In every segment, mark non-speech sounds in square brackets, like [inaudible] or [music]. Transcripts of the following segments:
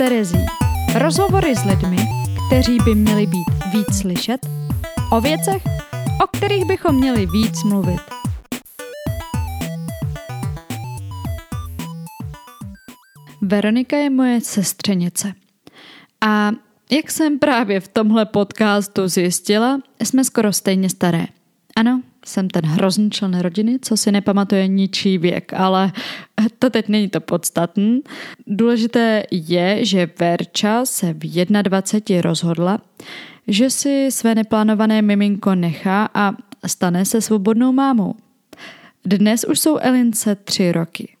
Terezí. Rozhovory s lidmi, kteří by měli být víc slyšet, o věcech, o kterých bychom měli víc mluvit. Veronika je moje sestřenice. A jak jsem právě v tomhle podcastu zjistila, jsme skoro stejně staré. Ano, jsem ten hrozný člen rodiny, co si nepamatuje ničí věk, ale to teď není to podstatné. Důležité je, že Verča se v 21 rozhodla, že si své neplánované miminko nechá a stane se svobodnou mámou. Dnes už jsou Elince tři roky.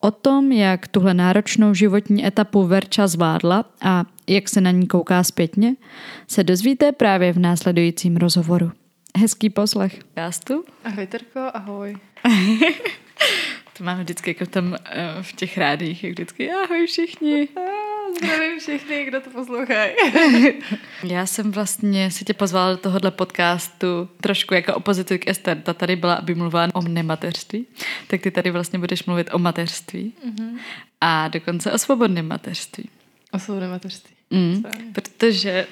O tom, jak tuhle náročnou životní etapu Verča zvládla a jak se na ní kouká zpětně, se dozvíte právě v následujícím rozhovoru. Hezký poslech. Jástu? Ahoj Terko, ahoj. [laughs] to máme vždycky jako tam uh, v těch rádích, jak vždycky ahoj všichni. [laughs] Zdravím všichni, kdo to poslouchají. [laughs] Já jsem vlastně si tě pozvala do tohohle podcastu trošku jako opozici k Ester. Ta tady byla, aby mluvila o nemateřství. Tak ty tady vlastně budeš mluvit o mateřství. Mm-hmm. A dokonce o svobodném mateřství. O svobodném mateřství. Mm, protože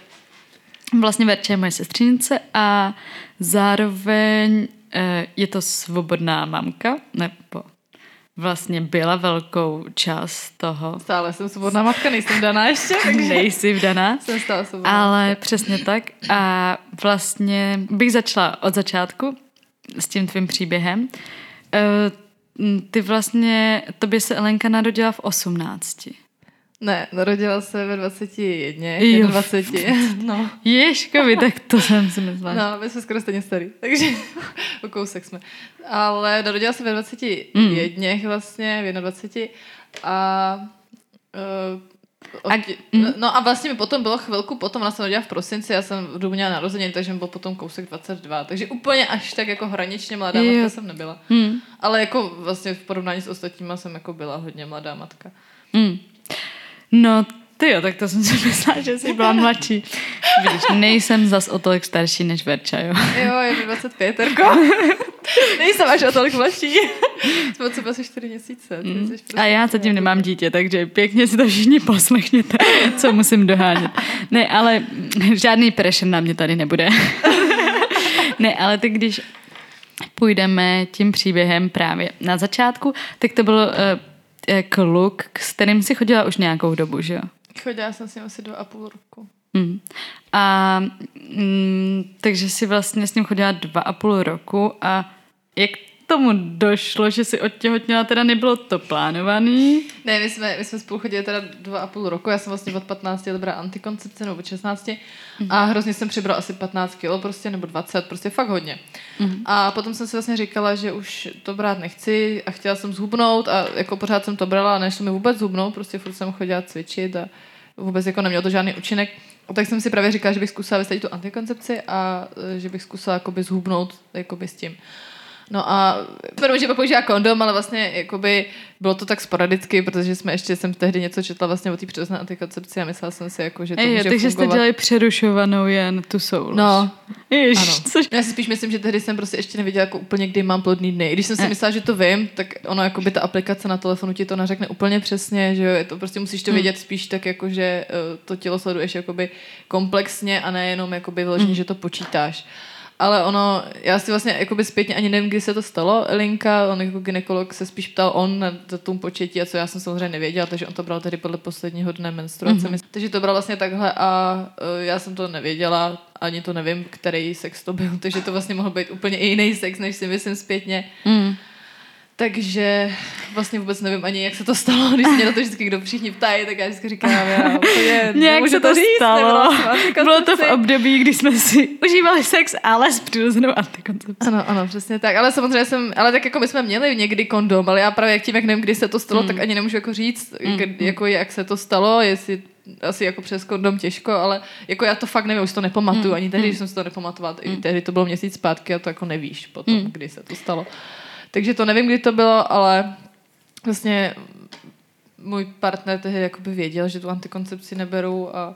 vlastně Verče je moje sestřenice a zároveň eh, je to svobodná mamka, nebo vlastně byla velkou část toho. Stále jsem svobodná matka, nejsem daná ještě. Takže Nejsi vdaná. Jsem stále svobodná. Ale matka. přesně tak. A vlastně bych začala od začátku s tím tvým příběhem. Eh, ty vlastně, tobě se Elenka narodila v 18. Ne, narodila se ve 21, 20. No. [laughs] Ježkovi, tak to jsem si myslela. No, my jsme skoro stejně starý, takže [laughs] o kousek jsme. Ale narodila se ve 21 mm. vlastně, v 21 a uh, a, mm. No a vlastně mi potom bylo chvilku potom, ona se narodila v prosinci, já jsem v měla narozeniny, takže mi byl potom kousek 22, takže úplně až tak jako hraničně mladá jo. matka jsem nebyla. Mm. Ale jako vlastně v porovnání s ostatníma jsem jako byla hodně mladá matka. Mm. No, ty jo, tak to jsem si myslela, že jsi byla mladší. Vidíš, nejsem zas o tolik starší než Verča, jo. Jo, je mi 25, Terko. [laughs] nejsem až o tolik mladší. Jsme třeba asi 4 měsíce. Mm. Prostě a já zatím nemám dítě, takže pěkně si to všichni poslechněte, co musím dohánět. Ne, ale žádný pressure na mě tady nebude. [laughs] ne, ale ty když půjdeme tím příběhem právě na začátku, tak to bylo uh, kluk, s kterým si chodila už nějakou dobu, že jo? Chodila jsem s ním asi dva a půl roku. Mm. A mm, takže si vlastně s ním chodila dva a půl roku a jak tomu došlo, že si odtěhotněla, teda nebylo to plánovaný? Ne, my jsme, my jsme spolu chodili teda dva a půl roku, já jsem vlastně od 15 let brala antikoncepci, nebo od 16 mm-hmm. a hrozně jsem přibral asi 15 kilo prostě, nebo 20, prostě fakt hodně. Mm-hmm. A potom jsem si vlastně říkala, že už to brát nechci a chtěla jsem zhubnout a jako pořád jsem to brala a nešlo mi vůbec zhubnout, prostě furt jsem chodila cvičit a vůbec jako nemělo to žádný účinek. A tak jsem si právě říkala, že bych zkusila vystavit tu antikoncepci a e, že bych zkusila jakoby zhubnout jakoby s tím. No a že používá kondom, ale vlastně jakoby bylo to tak sporadicky, protože jsme ještě jsem tehdy něco četla vlastně o té přirozené antikoncepci a myslela jsem si, jako, že to Ej, může takže fungovat. jste dělali přerušovanou jen tu soulož. No. Jež, ano. Což... Já si spíš myslím, že tehdy jsem prostě ještě nevěděla jako úplně, kdy mám plodný dny. I když jsem si myslela, že to vím, tak ono jako by ta aplikace na telefonu ti to nařekne úplně přesně, že jo, to prostě musíš to hmm. vědět spíš tak jako, že eh, to tělo sleduješ jakoby komplexně a nejenom jakoby vyloženě, hmm. že to počítáš. Ale ono, já si vlastně jakoby zpětně ani nevím, kdy se to stalo. Linka, on jako ginekolog se spíš ptal on na tom početí a co já jsem samozřejmě nevěděla, takže on to bral tedy podle posledního dne menstruace. Mm-hmm. Takže to bral vlastně takhle a uh, já jsem to nevěděla, ani to nevím, který sex to byl, [laughs] takže to vlastně mohl být úplně jiný sex, než si myslím zpětně. Mm. Takže vlastně vůbec nevím ani, jak se to stalo, [laughs] když mě na to vždycky kdo všichni ptají, tak já vždycky říkám, já úplně Nějak se to, to říct, stalo. Bylo to v období, kdy jsme si [laughs] užívali sex, ale s přirozenou antikoncepcí. Ano, ano, přesně tak. Ale samozřejmě jsem, ale tak jako my jsme měli někdy kondom, ale já právě jak tím, jak nevím, kdy se to stalo, mm. tak ani nemůžu jako říct, mm. jako jak se to stalo, jestli asi jako přes kondom těžko, ale jako já to fakt nevím, už to nepamatuju, mm. ani tehdy, mm. jsem si to nepamatovala, mm. i tehdy to bylo měsíc zpátky a to jako nevíš potom, mm. kdy se to stalo. Takže to nevím, kdy to bylo, ale vlastně můj partner tehdy jakoby věděl, že tu antikoncepci neberu a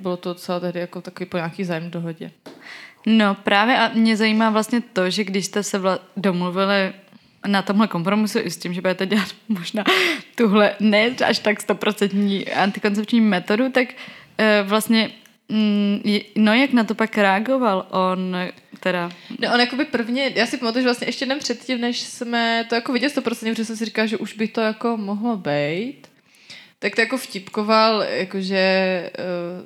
bylo to docela tehdy jako takový po nějaký zájem dohodě. No právě a mě zajímá vlastně to, že když jste se vla- domluvili na tomhle kompromisu i s tím, že budete dělat [laughs] možná tuhle ne až tak stoprocentní antikoncepční metodu, tak e, vlastně mm, No, jak na to pak reagoval on, teda? No, on jakoby prvně, já si pamatuju, že vlastně ještě den předtím, než jsme to jako viděli 100%, protože jsem si říkal, že už by to jako mohlo být, tak to jako vtipkoval, jakože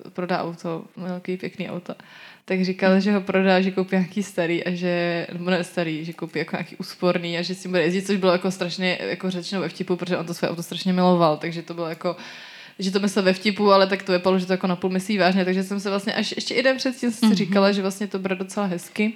uh, prodá auto, velký pěkný auto tak říkal, hmm. že ho prodá, že koupí nějaký starý a že, nebo ne starý, že koupí jako nějaký úsporný a že si bude jezdit, což bylo jako strašně jako řečeno ve vtipu, protože on to své auto strašně miloval, takže to bylo jako že to myslel ve vtipu, ale tak to vypadalo, že to jako napůl myslí vážně, takže jsem se vlastně až ještě i den předtím si mm-hmm. říkala, že vlastně to bude docela hezky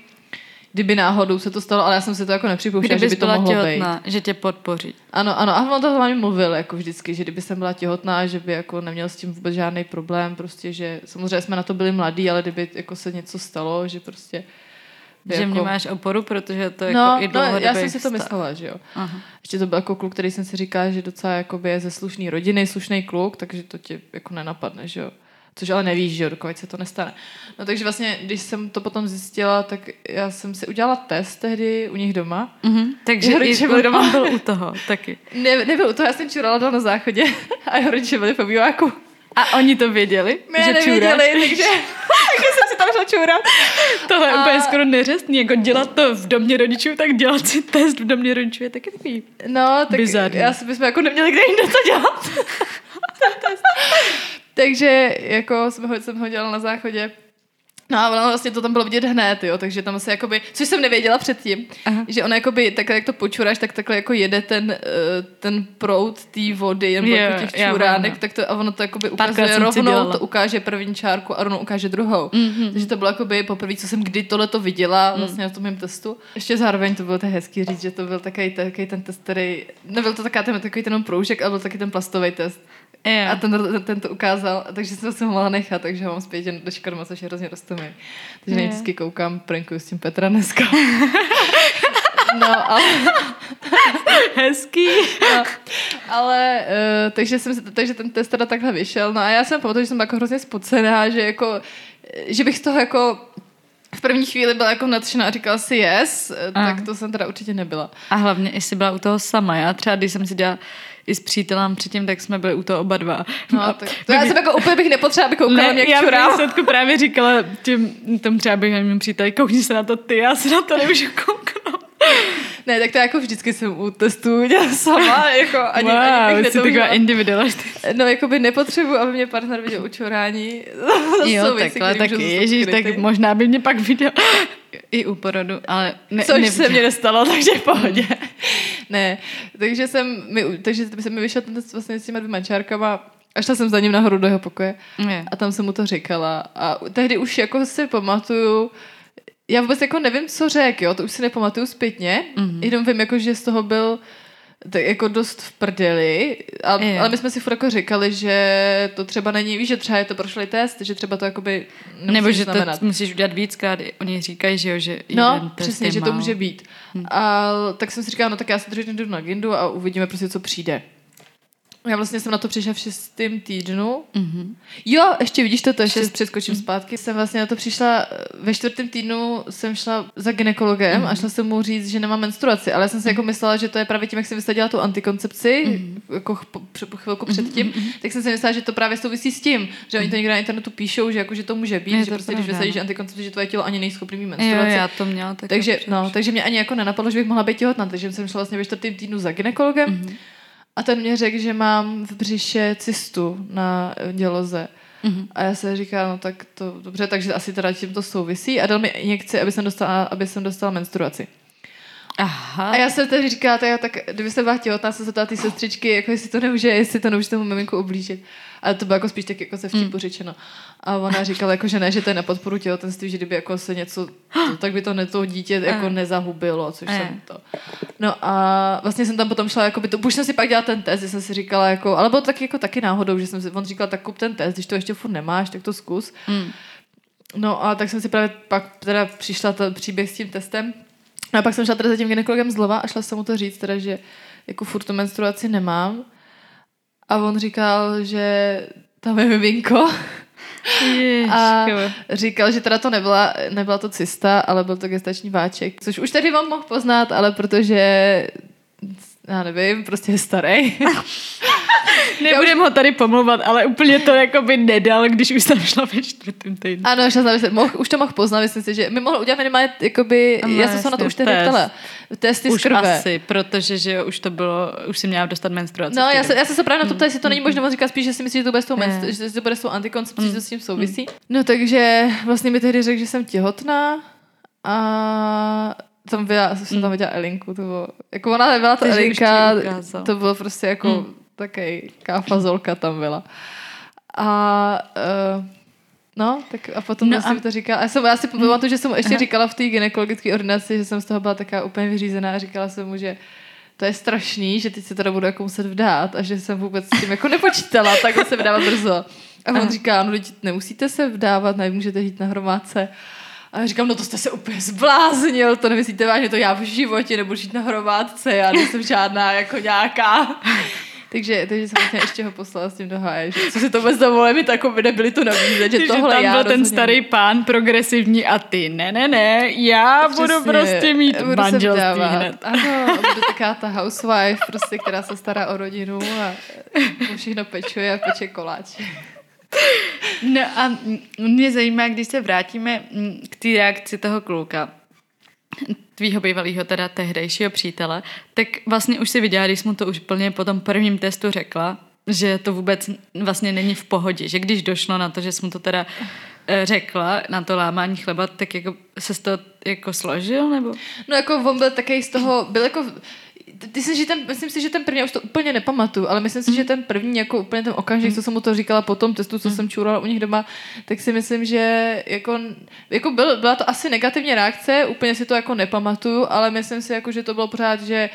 kdyby náhodou se to stalo, ale já jsem si to jako nepřipouštěla, že by to mohlo těhotná, být. že tě podpoří. Ano, ano, a on to hlavně mluvil jako vždycky, že kdyby jsem byla těhotná, že by jako neměl s tím vůbec žádný problém, prostě, že samozřejmě jsme na to byli mladí, ale kdyby jako se něco stalo, že prostě že jako... mě máš oporu, protože to je no, jako i no, já jsem si to myslela, že jo. Aha. Ještě to byl jako kluk, který jsem si říkal, že docela je ze slušné rodiny, slušný kluk, takže to tě jako nenapadne, že jo. Což ale nevíš, že jo, dokud se to nestane. No takže vlastně, když jsem to potom zjistila, tak já jsem si udělala test tehdy u nich doma. Mm-hmm. Takže jeho rodiče byli doma. byl u toho taky. Ne, nebyl u toho, já jsem čurala na záchodě [laughs] a jeho rodiče byli po býváku. A oni to věděli? My že nevěděli, [laughs] takže, takže [laughs] jsem si tam šla čůrat. Tohle je a... úplně skoro neřestný, jako dělat to v domě rodičů, tak dělat si test v domě rodičů je taky takový No, tak bizarní. já si bychom jako neměli kde jinde to dělat. [laughs] Takže jako jsem ho, jsem ho dělala na záchodě No a ono vlastně to tam bylo vidět hned, jo, takže tam asi jakoby, což jsem nevěděla předtím, Aha. že ona jakoby takhle, jak to počuráš, tak takhle jako jede ten, uh, ten prout té vody, jen jako těch čuránek, tak to, a ono to jakoby ukazuje rovnou, to ukáže první čárku a rovnou ukáže druhou. Mm-hmm. Takže to bylo jakoby poprvé, co jsem kdy tohle to viděla mm. vlastně mm. na tom mém testu. Ještě zároveň to bylo tak hezký říct, že to byl takový, takový ten test, který, nebyl to takový ten, takový ten proužek, ale byl taky ten plastový test. Yeah. A ten, ten, ten, to ukázal, takže jsem se ho mohla nechat, takže ho mám zpět do škarma, což je hrozně roztomý. Takže yeah. vždycky koukám, prankuju s tím Petra dneska. [laughs] no, ale... Hezký. No, ale, uh, takže, jsem, takže ten test teda takhle vyšel. No a já jsem pamatuju, že jsem jako hrozně spocená, že jako, že bych z toho jako v první chvíli byla jako nadšená a říkala si yes, a. tak to jsem teda určitě nebyla. A hlavně, jestli byla u toho sama. Já třeba, když jsem si dělala i s přítelem předtím, tak jsme byli u toho oba dva. No, a tak to já jsem jako úplně bych nepotřeba, abych koukala ne, jak Já bych právě říkala těm, tomu třeba bych mým příteli, koukni se na to ty, já se na to nemůžu kouknout. Ne, tak to jako vždycky jsem u testů dělala sama, [laughs] jako ani, wow, ani bych taková individualista. No, jako by nepotřebuji, aby mě partner viděl učorání. [laughs] jo, takhle, tak ježíš, tak možná by mě pak viděl [gasps] i u porodu, ale ne, Což neviděl. se mě nestalo, [laughs] takže v pohodě. ne, takže jsem, mi, takže jsem mi vyšel ten test vlastně s těma dvěma čárkama a šla jsem za ním nahoru do jeho pokoje je. a tam jsem mu to říkala a tehdy už jako si pamatuju, já vůbec jako nevím, co řek, jo, to už si nepamatuju zpětně, mm-hmm. jenom vím, jako, že z toho byl tak jako dost v prdeli, a, ale my jsme si furt jako říkali, že to třeba není, víš, že třeba je to prošlý test, že třeba to jakoby Nebo že znamenat. to musíš udělat víckrát, oni říkají, že jo, že No, přesně, že to může být. Hm. A tak jsem si říkala, no tak já se držím jdu na Gindu a uvidíme prostě, co přijde. Já vlastně jsem na to přišla v šestém týdnu. Mm-hmm. Jo, ještě vidíš to, to ještě Šest... přeskočím zpátky. Jsem vlastně na to přišla, ve čtvrtém týdnu jsem šla za ginekologem mm-hmm. a šla jsem mu říct, že nemám menstruaci, ale já jsem si mm-hmm. jako myslela, že to je právě tím, jak jsem vysadila tu antikoncepci, mm-hmm. jako po, po chvilku mm-hmm. předtím, mm-hmm. tak jsem si myslela, že to právě souvisí s tím, že oni to někde na internetu píšou, že, jako, že to může být, je že to prostě, když vysadíš antikoncepci, že tvoje tělo ani nejschopný mít menstruaci. Jo, já to měla tak takže, no, takže mě ani jako nenapadlo, že bych mohla být těhotná, takže jsem šla vlastně ve čtvrtém týdnu za ginekologem. Mm-hmm a ten mě řekl, že mám v břiše cystu na děloze. Mm-hmm. A já se říkala, no tak to dobře, takže asi teda tím to souvisí a dal mi injekci, aby jsem dostala, aby jsem dostala menstruaci. Aha. A já jsem tedy říkala, tak, tak kdyby se byla těhotná, se zeptala ty sestřičky, jako jestli to nemůže, jestli to nemůže tomu miminku ublížit. Ale to bylo jako spíš tak jako se vtipu mm. řečeno. A ona říkala, jako, že ne, že to je na podporu těhotenství, že kdyby jako se něco, to, [gasps] tak by to ne, to dítě jako nezahubilo, což jsem to. No a vlastně jsem tam potom šla, jako by to, už jsem si pak dělala ten test, že jsem si říkala, jako, ale bylo taky, jako taky náhodou, že jsem si, on říkal, tak kup ten test, když to ještě furt nemáš, tak to zkus. Mm. No a tak jsem si právě pak teda přišla ten příběh s tím testem. A pak jsem šla teda za tím gynekologem zlova a šla jsem mu to říct, teda, že jako furt tu menstruaci nemám. A on říkal, že tam je miminko. a říkal, že teda to nebyla, nebyla to cysta, ale byl to gestační váček, což už tady vám mohl poznat, ale protože já nevím, prostě je starý. [laughs] Nebudem ho tady pomluvat, ale úplně to jako by nedal, když už tam šla ve čtvrtém týdnu. Ano, šla jsem mohl, už to mohl poznat, myslím si, že my mohli udělat minimálně, jakoby, ano, já jsem se na to už tehdy ptala. Testy už z krve. asi, protože že jo, už to bylo, už si měla dostat menstruaci. No, já, se, já jsem se právě na to ptala, jestli to není mm. možné, říkat spíš, že si myslíš, že to bude s tou, menstru, že to bude s tou antikoncepcí, že to s tím souvisí. No, takže vlastně mi tehdy řekl, že jsem těhotná a tam byla, jsem tam viděla Elinku, to bylo, jako ona byla ta Elinka, to bylo prostě jako mm taky káfazolka tam byla. A uh, No, tak a potom no vlastně a... to říkala. A já, jsem, já si pamatuju, že jsem mu ještě Aha. říkala v té gynekologické ordinaci, že jsem z toho byla taká úplně vyřízená a říkala jsem mu, že to je strašný, že teď se teda budu jako muset vdát a že jsem vůbec s tím jako nepočítala, tak se vdávat brzo. A on říká, no nemusíte se vdávat, nemůžete jít na hromádce. A říkám, no to jste se úplně zbláznil, to nemyslíte vážně, to já v životě nebudu žít na hromádce, já nejsem žádná jako nějaká [laughs] takže, takže jsem vlastně ještě ho poslala s tím do háje, že co si to vůbec dovolí, mi to by nebyli tu nabízet, že tohle tam já byl ten starý pán progresivní a ty, ne, ne, ne, já Přesně, budu prostě mít budu manželství hned. Ano, budu taková ta housewife, prostě, která se stará o rodinu a všechno pečuje a peče koláče. No a mě zajímá, když se vrátíme k té reakci toho kluka tvýho bývalého, teda tehdejšího přítele, tak vlastně už si viděla, když mu to už plně po tom prvním testu řekla, že to vůbec vlastně není v pohodě, že když došlo na to, že jsi mu to teda eh, řekla na to lámání chleba, tak jako se to jako složil, nebo? No jako on byl takový z toho, byl jako ty si, že ten, myslím si, že ten první, já už to úplně nepamatuju, ale myslím si, mm. že ten první, jako úplně ten okamžik, mm. co jsem mu to říkala po tom testu, co mm. jsem čurala u nich doma, tak si myslím, že jako, jako byl, byla to asi negativní reakce, úplně si to jako nepamatuju, ale myslím si, jako, že to bylo pořád, že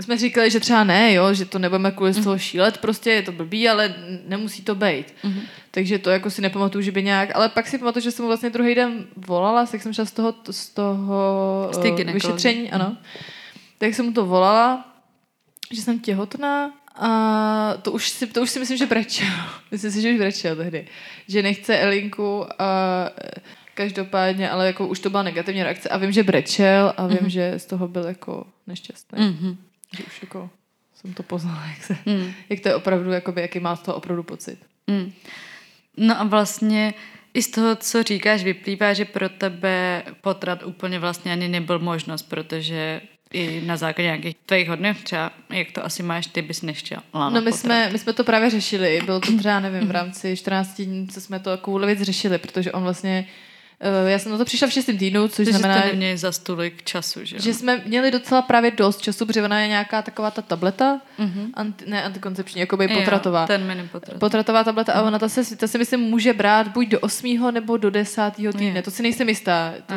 jsme říkali, že třeba ne, jo, že to nebudeme kvůli z toho šílet, prostě je to blbý, ale nemusí to být. Mm. Takže to jako si nepamatuju, že by nějak, ale pak si pamatuju, že jsem mu vlastně druhý den volala, tak jsem šla z toho, z toho z uh, vyšetření, ano. Mm tak jsem mu to volala, že jsem těhotná a to už si, to už si myslím, že brečel. [laughs] Myslím si, že už brečel tehdy. Že nechce Elinku a každopádně, ale jako už to byla negativní reakce a vím, že brečel a vím, mm-hmm. že z toho byl jako nešťastný. Mm-hmm. Že už jako jsem to poznala, jak, se, mm. jak to je opravdu, jakoby, jaký má z toho opravdu pocit. Mm. No a vlastně i z toho, co říkáš, vyplývá, že pro tebe potrat úplně vlastně ani nebyl možnost, protože i na základě nějakých tvých hodnot, třeba jak to asi máš, ty bys nechtěla. No my jsme, my jsme to právě řešili, bylo to třeba, nevím, v rámci 14 dní, co jsme to kvůli věc řešili, protože on vlastně Uh, já jsem na to přišla v šestém týdnu, což Takže znamená, to neměli za stolik času, že Že jsme měli docela právě dost času, protože ona je nějaká taková ta tableta, uh-huh. anti, ne antikoncepční, jako by potratová. Jo, ten mini potrat. Potratová tableta uh-huh. a ona ta se, ta si myslím může brát buď do 8. nebo do 10. týdne, to si nejsem jistá. To.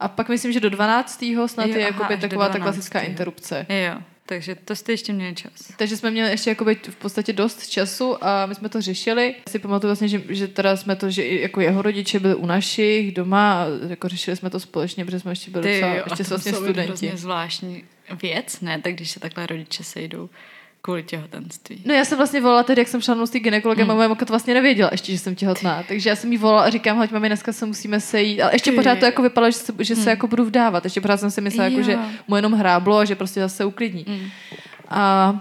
A pak myslím, že do 12. snad jo, je jakoby taková ta klasická interrupce. Jo, takže to jste ještě měli čas. Takže jsme měli ještě jakoby v podstatě dost času a my jsme to řešili. Si pamatuju vlastně, že, že teda jsme to, že jako jeho rodiče byli u našich doma a jako řešili jsme to společně, protože jsme ještě byli Ty, docela, jo, ještě vlastně studenti. zvláštní věc, ne? Tak když se takhle rodiče sejdou kvůli těhotenství. No já jsem vlastně volala tedy, jak jsem šla s tím gynekologem, hmm. a moje mamka to vlastně nevěděla ještě, že jsem těhotná. Takže já jsem jí volala a říkám, hoď mami, dneska se musíme sejít. Ale ještě Ty. pořád to jako vypadalo, že se, že hmm. se jako budu vdávat. Ještě pořád jsem si myslela, jako, že mu jenom hráblo a že prostě zase uklidní. Hmm. A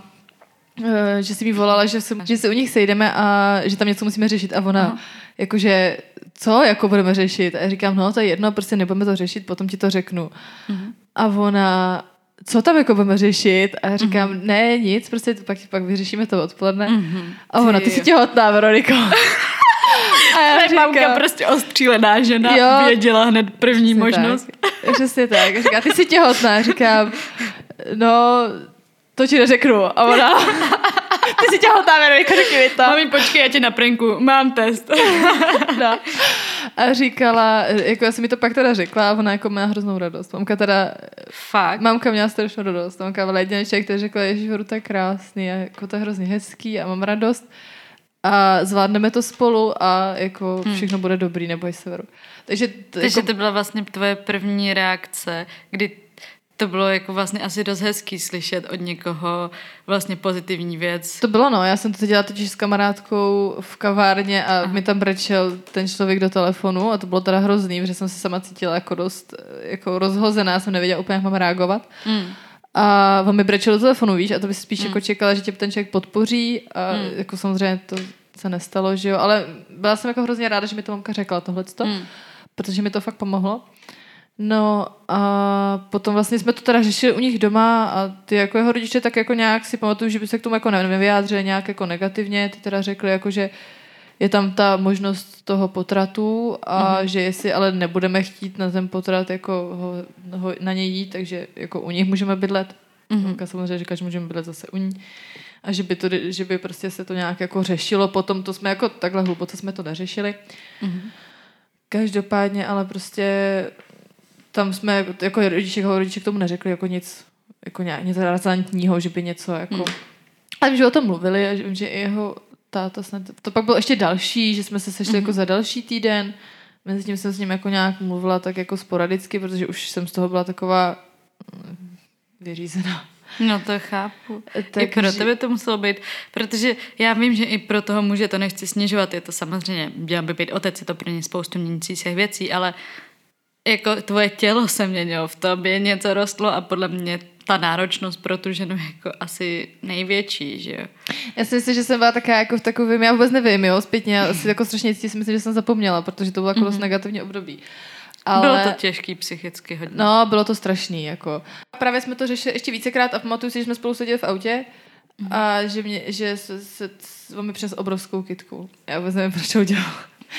e, že si mi volala, že se, že se u nich sejdeme a že tam něco musíme řešit a ona Aha. jakože co jako budeme řešit? A já říkám, no to je jedno, prostě nebudeme to řešit, potom ti to řeknu. Uh-huh. A ona, co tam jako budeme řešit? A já říkám, mm-hmm. ne, nic, prostě pak, pak vyřešíme to odpoledne. Mm-hmm. A ona, ty jsi těhotná, Veroniko. [laughs] A já říkám, mamka prostě ostřílená žena, jo, věděla hned první možnost. Tak, přesně tak. Říká, ty jsi těhotná. Říkám, no, to ti neřeknu. A ona, [laughs] [laughs] ty jsi těhotná, Veronika, řekni mi to. Mami, počkej, já tě na pranku, mám test. [laughs] no. A říkala, jako já jsem mi to pak teda řekla a ona jako má hroznou radost. Mamka teda, Fakt? Mamka měla strašnou radost. Mamka byla jediný člověk, který řekla, že to je krásný a jako to je hrozně hezký a mám radost a zvládneme to spolu a jako hmm. všechno bude dobrý, neboj se veru. Takže, Takže jako... to byla vlastně tvoje první reakce, kdy to bylo jako vlastně asi dost hezký slyšet od někoho vlastně pozitivní věc. To bylo no, já jsem to dělala totiž s kamarádkou v kavárně a Aha. mi tam brečel ten člověk do telefonu a to bylo teda hrozný, protože jsem se sama cítila jako dost jako rozhozená, jsem nevěděla úplně, jak mám reagovat. Mm. A on mi brečel do telefonu, víš, a to by si spíš mm. jako čekala, že tě ten člověk podpoří a mm. jako samozřejmě to se nestalo, že jo, ale byla jsem jako hrozně ráda, že mi to mamka řekla tohleto, mm. protože mi to fakt pomohlo. No a potom vlastně jsme to teda řešili u nich doma a ty jako jeho rodiče tak jako nějak si pamatuju, že by se k tomu jako nevyjádřili nějak jako negativně, ty teda řekli jako, že je tam ta možnost toho potratu a mm-hmm. že jestli ale nebudeme chtít na ten potrat jako ho, ho, na něj jít, takže jako u nich můžeme bydlet. Mm-hmm. samozřejmě říká, že můžeme bydlet zase u ní. A že by, to, že by prostě se to nějak jako řešilo. Potom to jsme jako takhle hluboce jsme to neřešili. Mm-hmm. Každopádně, ale prostě tam jsme jako rodiče, jako rodiče k tomu neřekli jako nic, jako nějak, něco razantního, že by něco jako... Mm. Ale vím, že o tom mluvili a že, že jeho táta snad, to pak bylo ještě další, že jsme se sešli mm-hmm. jako za další týden. Mezi tím jsem s ním jako nějak mluvila tak jako sporadicky, protože už jsem z toho byla taková mm, vyřízená. No to chápu. Tak, I pro že... tebe to muselo být, protože já vím, že i pro toho muže to nechci snižovat, je to samozřejmě, měl by být otec, je to pro ně spoustu měnících věcí, ale jako tvoje tělo se měnilo, v tobě něco rostlo a podle mě ta náročnost pro tu ženu je jako asi největší, že jo. Já si myslím, že jsem byla taká jako v takovém, já vůbec nevím, jo, zpětně, asi [laughs] jako strašně si myslím, že jsem zapomněla, protože to bylo jako mm-hmm. mhm. negativní období. Ale... Bylo to těžký psychicky hodně. No, bylo to strašný, jako. Právě jsme to řešili ještě vícekrát a pamatuju si, že jsme spolu seděli v autě mm-hmm. a že, mě, že se, se, se, mi přines obrovskou kitku. Já vůbec nevím, proč to udělal.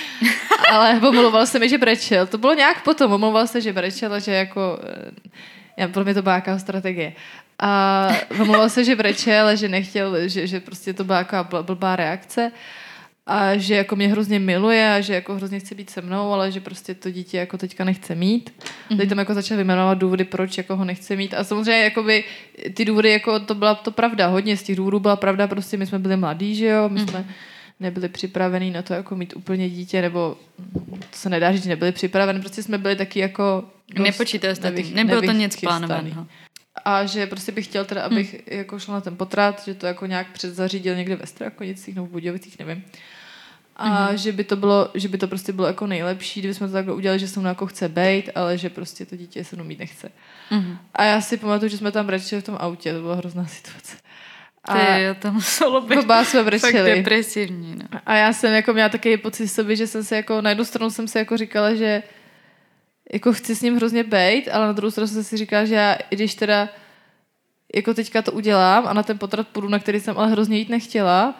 [laughs] ale omluval se mi, že brečel. To bylo nějak potom, omluval se, že brečel a že jako, eh, já, pro mě to byla jaká strategie. A omluval se, že brečel a že nechtěl, že, že prostě to byla jaká blbá reakce a že jako mě hrozně miluje a že jako hrozně chce být se mnou, ale že prostě to dítě jako teďka nechce mít. Mm-hmm. Teď tam jako začal vyjmenovat důvody, proč jako ho nechce mít. A samozřejmě jakoby ty důvody, jako to byla to pravda, hodně z těch důvodů byla pravda, prostě my jsme byli mladí, že jo, my mm-hmm. jsme nebyli připravení na to jako mít úplně dítě, nebo to se nedá říct, že nebyli připraveni, prostě jsme byli taky jako... Nepočítali jste tím, nebylo to nic plánovaného. A že prostě bych chtěl teda, abych hmm. jako šla na ten potrat, že to jako nějak předzařídil někde ve Strakonicích nebo v Budějovicích, nevím. A mm že by to bylo, že by to prostě bylo jako nejlepší, kdyby jsme to takhle udělali, že se mnou jako chce bejt, ale že prostě to dítě se mnou mít nechce. mm A já si pamatuju, že jsme tam brečeli v tom autě, to byla hrozná situace. A Ty, to muselo být oba jsme fakt depresivní. No. A já jsem jako měla takový pocit sobě, že jsem se jako, na jednu stranu jsem se jako říkala, že jako chci s ním hrozně bejt, ale na druhou stranu jsem si říkala, že já, i když teda jako teďka to udělám a na ten potrat půjdu, na který jsem ale hrozně jít nechtěla,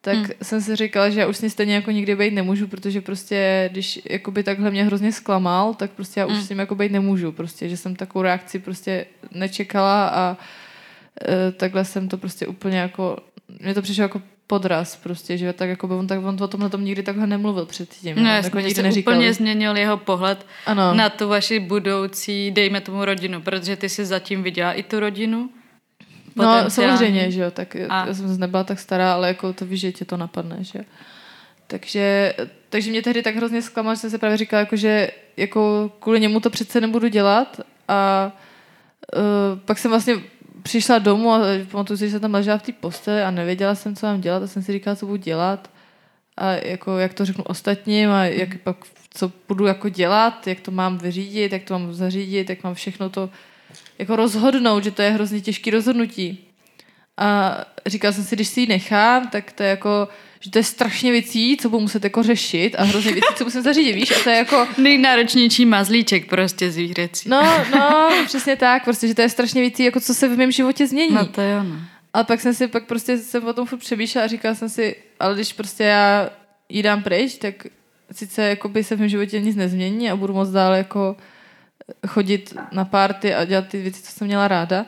tak hmm. jsem si říkala, že já už s ní stejně jako nikdy být nemůžu, protože prostě, když jakoby takhle mě hrozně zklamal, tak prostě já už hmm. s ním jako být nemůžu, prostě, že jsem takovou reakci prostě nečekala a takhle jsem to prostě úplně jako, mě to přišlo jako podraz prostě, že tak jako by on, tak on o tomhle tom nikdy takhle nemluvil předtím. No, jasně, jako nikdy neříkal. úplně změnil jeho pohled ano. na tu vaši budoucí, dejme tomu rodinu, protože ty jsi zatím viděla i tu rodinu. No samozřejmě, že jo, tak a. já jsem nebyla tak stará, ale jako to víš, že tě to napadne, že takže, takže mě tehdy tak hrozně zklamal, že jsem se právě říkala, jako, že jako kvůli němu to přece nebudu dělat a uh, pak jsem vlastně přišla domů a pamatuju si, že jsem tam ležela v té posteli a nevěděla jsem, co mám dělat a jsem si říkala, co budu dělat a jako, jak to řeknu ostatním a jak mhm. pak, co budu jako dělat, jak to mám vyřídit, jak to mám zařídit, jak mám všechno to jako rozhodnout, že to je hrozně těžké rozhodnutí. A říkala jsem si, když si ji nechám, tak to je jako, že to je strašně věcí, co budu muset jako řešit a hrozně věcí, co musím zařídit, víš? A to je jako... Nejnáročnější mazlíček prostě zvířecí. No, no, přesně tak, prostě, že to je strašně věcí, jako co se v mém životě změní. No to jo, no. Ale pak jsem si, pak prostě jsem o tom furt přemýšlela a říkala jsem si, ale když prostě já jí dám pryč, tak sice jako by se v mém životě nic nezmění a budu moc dál jako chodit na párty a dělat ty věci, co jsem měla ráda,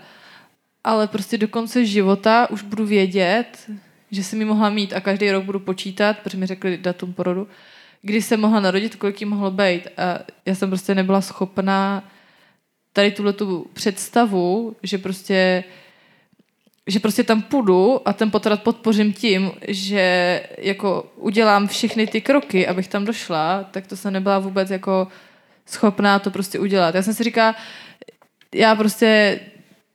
ale prostě do konce života už budu vědět, že jsem mi mohla mít a každý rok budu počítat, protože mi řekli datum porodu, kdy jsem mohla narodit, kolik jí mohlo být. A já jsem prostě nebyla schopná tady tuhle tu představu, že prostě že prostě tam půjdu a ten potrat podpořím tím, že jako udělám všechny ty kroky, abych tam došla, tak to jsem nebyla vůbec jako schopná to prostě udělat. Já jsem si říká, já prostě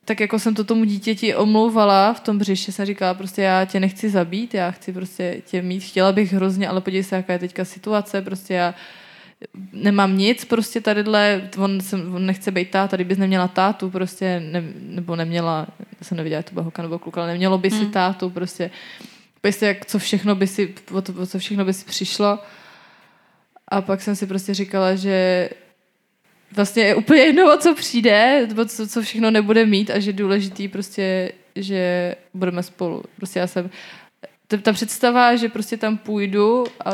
tak jako jsem to tomu dítěti omlouvala v tom břiše, jsem říkala prostě já tě nechci zabít, já chci prostě tě mít, chtěla bych hrozně, ale podívej se, jaká je teďka situace, prostě já nemám nic prostě tadyhle, on, jsem, on nechce být táta, kdybys neměla tátu prostě, ne, nebo neměla, já jsem neviděla, to byla holka nebo kluk, ale nemělo by si mm. tátu prostě, prostě jak, co všechno by si, o, to, co všechno by si přišlo. A pak jsem si prostě říkala, že vlastně je úplně jedno, o co přijde, o co, co všechno nebude mít a že důležitý prostě, že budeme spolu. Prostě já jsem, ta představa, že prostě tam půjdu a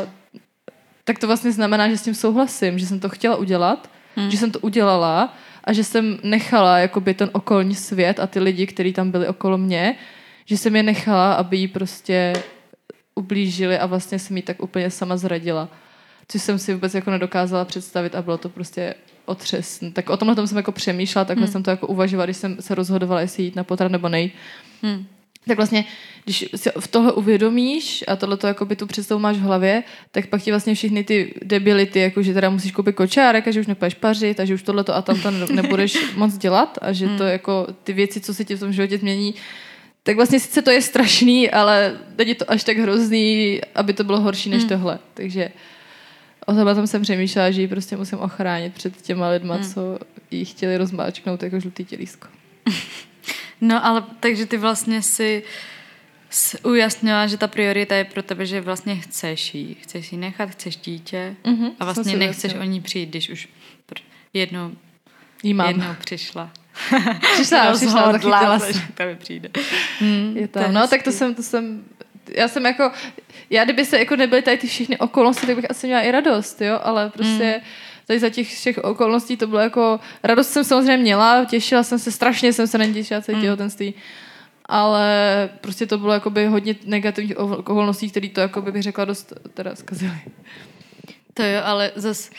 tak to vlastně znamená, že s tím souhlasím, že jsem to chtěla udělat, hmm. že jsem to udělala a že jsem nechala jakoby ten okolní svět a ty lidi, kteří tam byli okolo mě, že jsem je nechala, aby jí prostě ublížili a vlastně jsem jí tak úplně sama zradila. Což jsem si vůbec jako nedokázala představit a bylo to prostě otřes. Tak o tomhle tom jsem jako přemýšlela, takhle hmm. jsem to jako uvažovala, když jsem se rozhodovala, jestli jít na potrat nebo nejít. Hmm tak vlastně, když si v tohle uvědomíš a tohle to by tu představu máš v hlavě, tak pak ti vlastně všechny ty debility, jako že teda musíš koupit kočárek a že už nepůjdeš pařit a že už tohle to a tam to nebudeš [laughs] moc dělat a že to hmm. jako ty věci, co se ti v tom životě změní, tak vlastně sice to je strašný, ale není to až tak hrozný, aby to bylo horší než hmm. tohle. Takže o tomhle tom jsem přemýšlela, že ji prostě musím ochránit před těma lidma, hmm. co jí chtěli rozmáčknout jako žlutý tělísko. [laughs] No ale takže ty vlastně si ujasnila, že ta priorita je pro tebe, že vlastně chceš jí. Chceš jí nechat, chceš dítě mm-hmm, a vlastně nechceš o ní přijít, když už jednou, jí mám. jednou přišla. [laughs] Přišla, přišla, zachytila se. To mi přijde. Mm, je tam. No, tak to jsem, to jsem, já jsem jako, já kdyby se jako nebyly tady ty všechny okolnosti, tak bych asi měla i radost, jo, ale prostě mm tady za těch všech okolností to bylo jako, radost jsem samozřejmě měla, těšila jsem se, strašně jsem se netěšila celý mm. těhotenství, ale prostě to bylo jakoby hodně negativních okolností, které to jakoby bych řekla dost teda zkazily. To jo, ale zas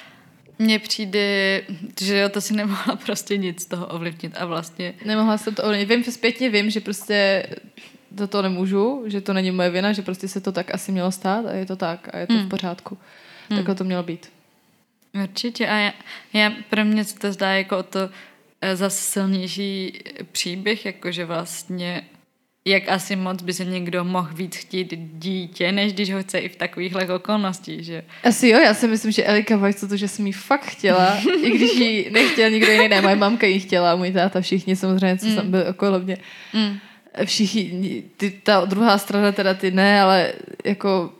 mně přijde, že jo, to si nemohla [laughs] prostě nic z toho ovlivnit a vlastně... Nemohla jsem to ovlivnit. Vím, zpětně vím, že prostě za to nemůžu, že to není moje vina, že prostě se to tak asi mělo stát a je to tak a je to mm. v pořádku. Mm. Takhle to mělo být. Určitě a já, já pro mě se to zdá jako o to eh, zase silnější příběh, jakože vlastně jak asi moc by se někdo mohl víc chtít dítě, než když ho chce i v takovýchhle okolnostích, že? Asi jo, já si myslím, že Elika Vajc to, že jsem jí fakt chtěla, [laughs] i když ji nechtěl nikdo jiný, ne, moje mamka ji chtěla, můj táta, všichni samozřejmě, co mm. jsem byl okolo mě. Mm. Všichni, ty, ta druhá strana teda ty ne, ale jako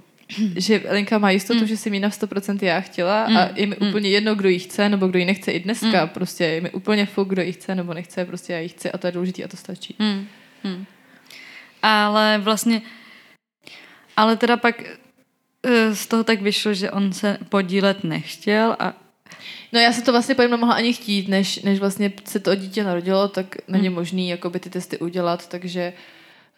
že Lenka má jistotu, mm. že si mi na 100% já chtěla mm. a je mi mm. úplně jedno, kdo ji chce nebo kdo ji nechce i dneska. Mm. Prostě je mi úplně fuk, kdo ji chce nebo nechce, prostě já ji chci a to je důležité a to stačí. Mm. Mm. Ale vlastně, ale teda pak eh, z toho tak vyšlo, že on se podílet nechtěl a No já se to vlastně pojem nemohla ani chtít, než, než vlastně se to dítě narodilo, tak není mm. možný jakoby ty testy udělat, takže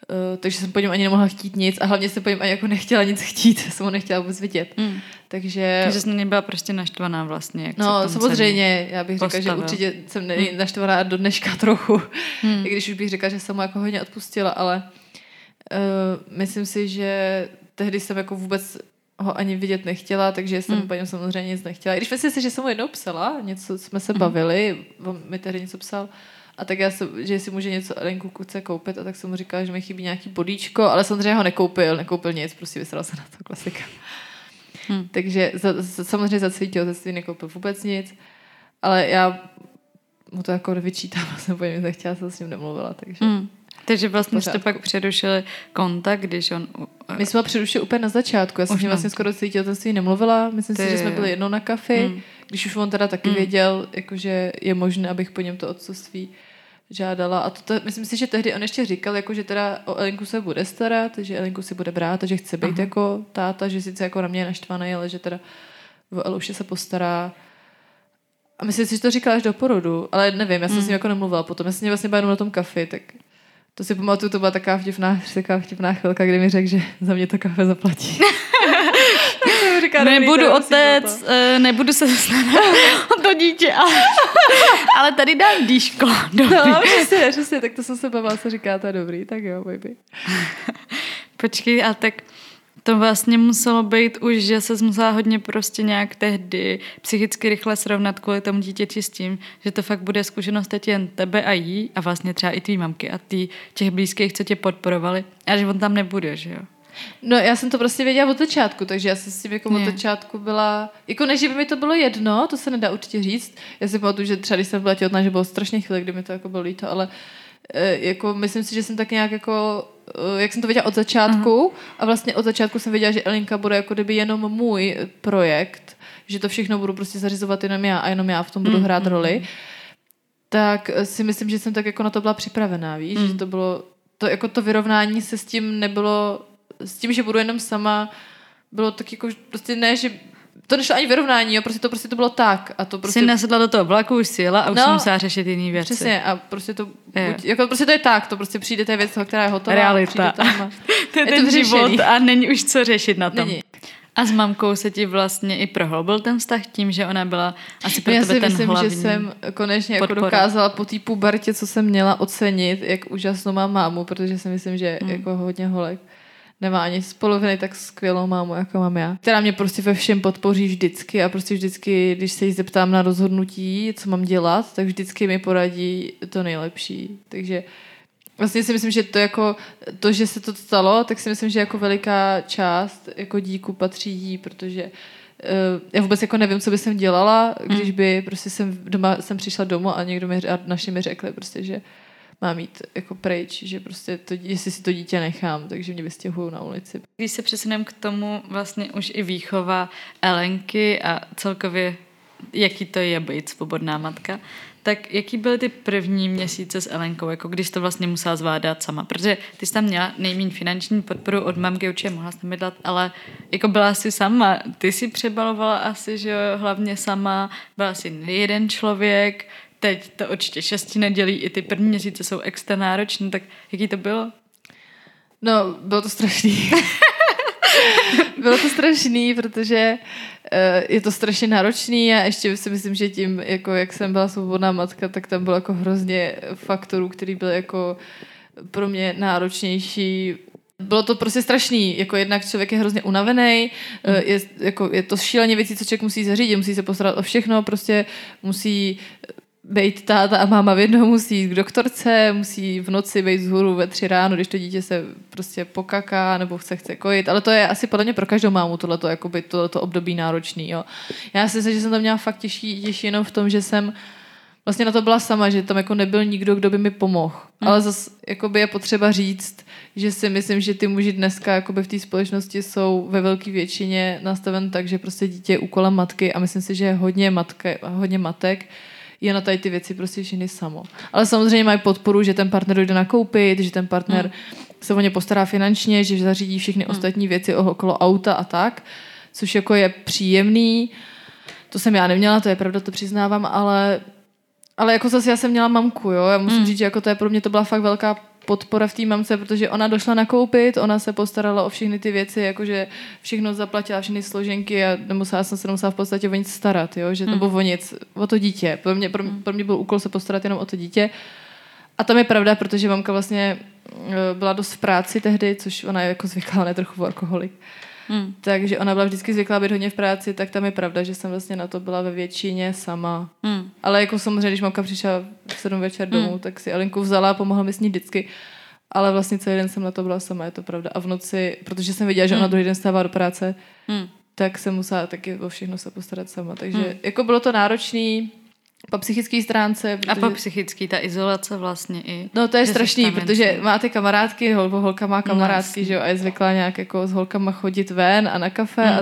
uh, takže jsem po něm ani nemohla chtít nic a hlavně jsem po něm ani jako nechtěla nic chtít, [laughs] jsem ho nechtěla vůbec vidět. Mm. Takže... Takže jsem nebyla prostě naštvaná vlastně. Jak no samozřejmě, já bych postavil. řekla, že určitě jsem mm. naštvaná do dneška trochu, [laughs] mm. i když už bych řekla, že jsem mu jako hodně odpustila, ale uh, myslím si, že tehdy jsem jako vůbec ho ani vidět nechtěla, takže jsem mm. po něm samozřejmě nic nechtěla. I když myslím si, že jsem mu jednou psala, něco jsme se mm. bavili, on mi tehdy něco psal, a tak já jsem, že si může něco Lenku Kuce koupit a tak jsem mu říkala, že mi chybí nějaký bodíčko, ale samozřejmě ho nekoupil, nekoupil nic, prostě vysral se na to klasika. Hmm. Takže za, za, samozřejmě za celý těhotenství nekoupil vůbec nic, ale já mu to jako vyčítám, [laughs] jsem po něm nechtěla, jsem s ním nemluvila, takže... Hmm. Takže vlastně jste pak přerušili kontakt, když on... My jsme ho přerušili úplně na začátku. Já jsem vlastně skoro celý těhotenství nemluvila. Myslím Ty... si, že jsme byli jednou na kafi, hmm. když už on teda taky hmm. věděl, jakože je možné, abych po něm to odcovství žádala. A to, to, myslím si, že tehdy on ještě říkal, jako, že teda o Elinku se bude starat, že Elinku si bude brát a že chce být Aha. jako táta, že sice jako na mě je naštvaný, ale že teda o Eluše se postará. A myslím si, že to říkal až do porodu, ale nevím, já jsem hmm. s ním jako nemluvila potom. Já jsem vlastně byla na tom kafi, tak to si pamatuju, to byla taková vtipná, taková vtipná chvilka, kdy mi řekl, že za mě to kafe zaplatí. [laughs] říká, nebudu otec, uh, nebudu se snažit o to dítě, ale, [laughs] ale tady dám díško. Dobrý. No, přesně, přesně, tak to jsem se bavila, co říká, to je dobrý, tak jo, baby. Počkej, a tak to vlastně muselo být už, že se musela hodně prostě nějak tehdy psychicky rychle srovnat kvůli tomu dítěti s tím, že to fakt bude zkušenost teď jen tebe a jí a vlastně třeba i tvý mamky a ty těch blízkých, co tě podporovali a že on tam nebude, že jo? No já jsem to prostě věděla od začátku, takže já jsem s tím jako od začátku byla, jako než by mi to bylo jedno, to se nedá určitě říct. Já si pamatuju, že třeba když jsem byla těhotná, že bylo strašně chvíli, kdy mi to jako bylo líto, ale e, jako myslím si, že jsem tak nějak jako, jak jsem to věděla od začátku uh-huh. a vlastně od začátku jsem věděla, že Elinka bude jako kdyby jenom můj projekt, že to všechno budu prostě zařizovat jenom já a jenom já v tom budu hrát roli tak si myslím, že jsem tak jako na to byla připravená, víš, mm. že to bylo, to jako to vyrovnání se s tím nebylo s tím, že budu jenom sama, bylo tak jako prostě ne, že to nešlo ani vyrovnání, jo, prostě to prostě to bylo tak. A to prostě... Jsi nasedla do toho vlaku, už si jela a už no, jsem musela řešit jiný věci. Přesně, a prostě to, je. buď, jako prostě to je tak, to prostě přijde té věc, která je hotová. Realita. Tam [laughs] a... to je, je ten to život a není už co řešit na tom. Není. A s mamkou se ti vlastně i prohloubil ten vztah tím, že ona byla asi pro Já tebe si ten myslím, hlavní že jsem konečně jako dokázala po té pubertě, co jsem měla ocenit, jak úžasnou mám mámu, protože si myslím, že hmm. jako hodně holek nemá ani z poloviny tak skvělou mámu, jako mám já, která mě prostě ve všem podpoří vždycky a prostě vždycky, když se jí zeptám na rozhodnutí, co mám dělat, tak vždycky mi poradí to nejlepší. Takže vlastně si myslím, že to jako, to, že se to stalo, tak si myslím, že jako veliká část jako díku patří jí, protože uh, já vůbec jako nevím, co by jsem dělala, když hmm. by prostě jsem doma, jsem přišla domů a někdo mi, a naši mi řekli prostě, že mám jít jako pryč, že prostě to, jestli si to dítě nechám, takže mě vystěhují na ulici. Když se přesuneme k tomu vlastně už i výchova Elenky a celkově jaký to je být svobodná matka, tak jaký byly ty první měsíce s Elenkou, jako když to vlastně musela zvládat sama? Protože ty jsi tam měla nejméně finanční podporu od mamky, určitě mohla jsi bydlet, ale jako byla jsi sama, ty si přebalovala asi, že jo, hlavně sama, byla jsi jeden člověk, teď to určitě šesti nedělí, i ty první měsíce jsou extra náročné, tak jaký to bylo? No, bylo to strašný. [laughs] bylo to strašný, protože uh, je to strašně náročný a ještě si myslím, že tím, jako jak jsem byla svobodná matka, tak tam bylo jako hrozně faktorů, který byl jako pro mě náročnější bylo to prostě strašný, jako jednak člověk je hrozně unavený, mm. je, jako, je to šíleně věcí, co člověk musí zařídit, musí se postarat o všechno, prostě musí být táta a máma v jednou musí jít k doktorce, musí v noci být vzhůru ve tři ráno, když to dítě se prostě pokaká nebo chce chce kojit, ale to je asi podle mě pro každou mámu tohleto, jakoby tohleto období náročný, jo. Já si myslím, že jsem to měla fakt těžší, těžší jenom v tom, že jsem vlastně na to byla sama, že tam jako nebyl nikdo, kdo by mi pomohl. Hmm. Ale zase jakoby je potřeba říct, že si myslím, že ty muži dneska jakoby v té společnosti jsou ve velké většině nastaven tak, že prostě dítě je úkolem matky a myslím si, že je hodně, matke, hodně matek, je na tady ty věci prostě ženy samo. Ale samozřejmě mají podporu, že ten partner dojde nakoupit, že ten partner hmm. se o ně postará finančně, že zařídí všechny hmm. ostatní věci okolo auta a tak, což jako je příjemný. To jsem já neměla, to je pravda, to přiznávám, ale ale jako zase já jsem měla mamku, jo, já musím hmm. říct, že jako to je pro mě to byla fakt velká podpora v té mamce, protože ona došla nakoupit, ona se postarala o všechny ty věci, jakože všechno zaplatila, všechny složenky a nemusela jsem se nemusela v podstatě o nic starat, jo? Že, mm. nebo o nic, o to dítě. Pro mě, pro, hmm. pro mě byl úkol se postarat jenom o to dítě. A tam je pravda, protože mamka vlastně e, byla dost v práci tehdy, což ona je jako zvyklá, ne trochu alkoholik. Hmm. Takže ona byla vždycky zvyklá být hodně v práci, tak tam je pravda, že jsem vlastně na to byla ve většině sama. Hmm. Ale jako samozřejmě, když mamka přišla v sedm večer domů, hmm. tak si Alinku vzala a pomohla mi s ní vždycky. Ale vlastně celý den jsem na to byla sama, je to pravda. A v noci, protože jsem věděla, že ona hmm. druhý den stává do práce, hmm. tak jsem musela taky o všechno se postarat sama. Takže hmm. jako bylo to náročný, po psychické stránce. Protože... A po psychické, ta izolace vlastně i. No to je strašný, protože máte kamarádky, hol, holka má kamarádky, no, že jo, a je zvyklá nějak jako s holkama chodit ven a na kafe mm. a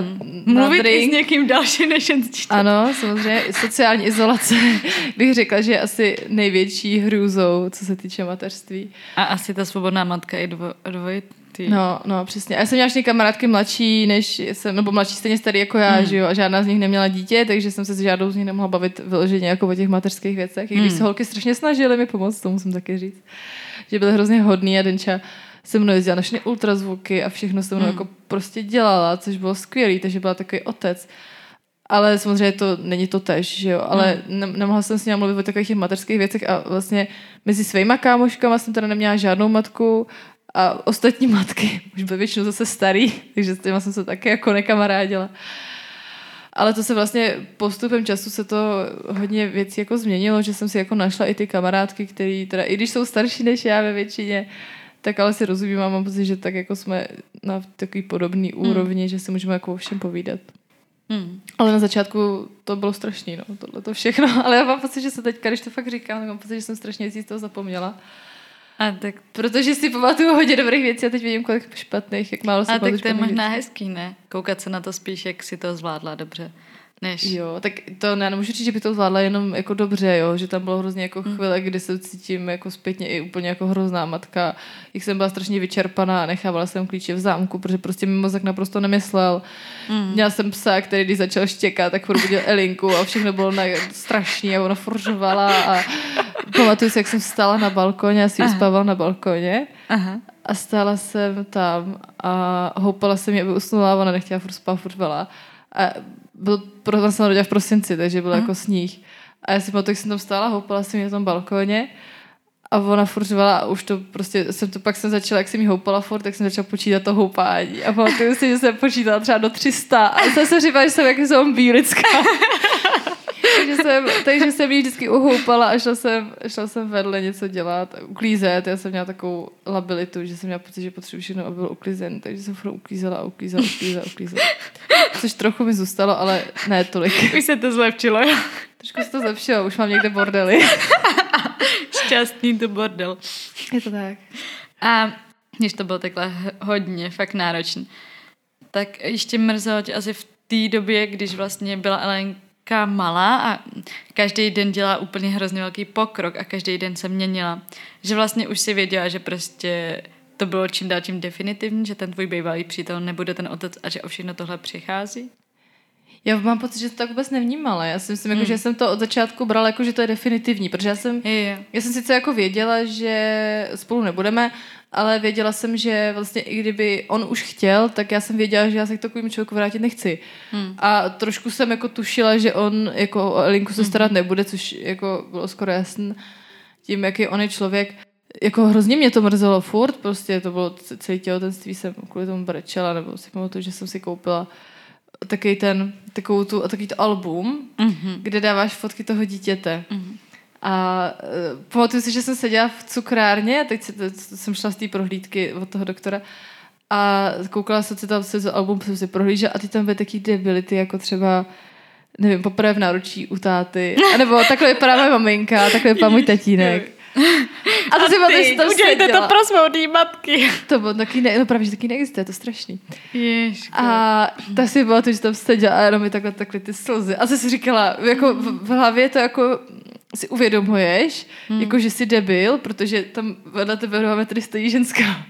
na Mluvit drink. i s někým dalším než jen Ano, samozřejmě. Sociální izolace [laughs] bych řekla, že je asi největší hrůzou, co se týče mateřství. A asi ta svobodná matka i dvo, dvoj, ty. No, no, přesně. A já jsem měla všechny kamarádky mladší, než jsem, nebo mladší stejně starý jako já, mm. že jo, a žádná z nich neměla dítě, takže jsem se s žádnou z nich nemohla bavit vyloženě jako o těch mateřských věcech. I když mm. se holky strašně snažily mi pomoct, to musím taky říct. Že byly hrozně hodný a Denča se mnou jezdila na všechny ultrazvuky a všechno se mnou mm. jako prostě dělala, což bylo skvělé, takže byla takový otec. Ale samozřejmě to není to tež, že jo, ale mm. ne, nemohla jsem s ní mluvit o takových těch mateřských věcech a vlastně mezi svýma kámoškama jsem teda neměla žádnou matku a ostatní matky [laughs] už byly většinou zase starý, takže s těma jsem se taky jako nekamarádila. Ale to se vlastně postupem času se to hodně věcí jako změnilo, že jsem si jako našla i ty kamarádky, které teda, i když jsou starší než já ve většině, tak ale si rozumím a mám pocit, že tak jako jsme na takový podobný hmm. úrovni, že si můžeme jako o všem povídat. Hmm. Ale na začátku to bylo strašný, no, tohle to všechno. [laughs] Ale já mám pocit, že se teďka, když to fakt říkám, tak mám pocit, že jsem strašně věcí z toho zapomněla. A tak... Protože si pamatuju hodně dobrých věcí a teď vidím, kolik špatných, jak málo si A tak to je možná věcí. hezký, ne? Koukat se na to spíš, jak si to zvládla dobře než... Jo, tak to ne, nemůžu říct, že by to zvládla jenom jako dobře, jo, že tam bylo hrozně jako hmm. chvíle, kdy se cítím jako zpětně i úplně jako hrozná matka, jak jsem byla strašně vyčerpaná, nechávala jsem klíče v zámku, protože prostě mi mozek naprosto nemyslel. Hmm. Měla jsem psa, který když začal štěkat, tak furt budil Elinku a všechno bylo na, strašný a ona furžovala a [laughs] pamatuju si, jak jsem stála na balkoně a si uspával na balkoně. Aha. A stála jsem tam a houpala se mi, aby usnula, ona nechtěla furt spát, furt byla. A byl, jsem rodila v prosinci, takže byl uh-huh. jako sníh. A já si pamatuju, jsem tam stála, houpala jsem na tom balkóně a ona furt řvala a už to prostě, jsem to pak jsem začala, jak jsem jí houpala furt, tak jsem začala počítat to houpání. A pamatuju si, že jsem počítala třeba do 300 a jsem se říkala, že jsem jako zombie lidská. [laughs] takže, jsem, takže jsem jí vždycky uhoupala a šla jsem, šla jsem vedle něco dělat, uklízet. Já jsem měla takovou labilitu, že jsem měla pocit, že potřebuji všechno, aby byl uklizen, takže jsem furt uklízela a uklízela, uklízela, uklízela. Což trochu mi zůstalo, ale ne tolik. Už se to zlepšilo? Trošku se to zlepšilo, už mám někde bordely. Šťastný to bordel. Je to tak. A když to bylo takhle hodně, fakt náročný, tak ještě mrzelo tě asi v té době, když vlastně byla Elenka taková malá a každý den dělá úplně hrozně velký pokrok a každý den se měnila. Že vlastně už si věděla, že prostě to bylo čím dál tím definitivní, že ten tvůj bývalý přítel nebude ten otec a že o všechno tohle přichází? Já mám pocit, že to tak vůbec nevnímala. Já si myslím, jako, hmm. že jsem to od začátku brala jako, že to je definitivní, protože já jsem, je, je. já jsem sice jako věděla, že spolu nebudeme, ale věděla jsem, že vlastně i kdyby on už chtěl, tak já jsem věděla, že já se k takovým člověku vrátit nechci. Hmm. A trošku jsem jako tušila, že on jako o Elinku se hmm. starat nebude, což jako bylo skoro jasné tím, jaký on je člověk. Jako hrozně mě to mrzelo furt, prostě to bylo celé těhotenství, jsem kvůli tomu brečela, nebo si pamatuju, že jsem si koupila takový ten, takovou tu, takový to album, mm-hmm. kde dáváš fotky toho dítěte. Mm-hmm. A uh, pamatuju si, že jsem seděla v cukrárně a teď si, jsem šla z té prohlídky od toho doktora a koukala jsem si tam se album, jsem si prohlížela a ty tam byly taky debility, jako třeba nevím, poprvé v náručí u táty. A nebo takhle vypadá moje maminka, takhle vypadá můj tatínek. A to a si ty, to udělejte to pro svou matky. To bylo taky, ne, no právě, že taky neexistuje, to strašný. Ježko. A ta si bylo to, že tam seděla a jenom mi takhle, takhle ty slzy. A si říkala, jako v, v hlavě to jako si uvědomuješ, hmm. jako že jsi debil, protože tam vedle tebe dva metry stojí ženská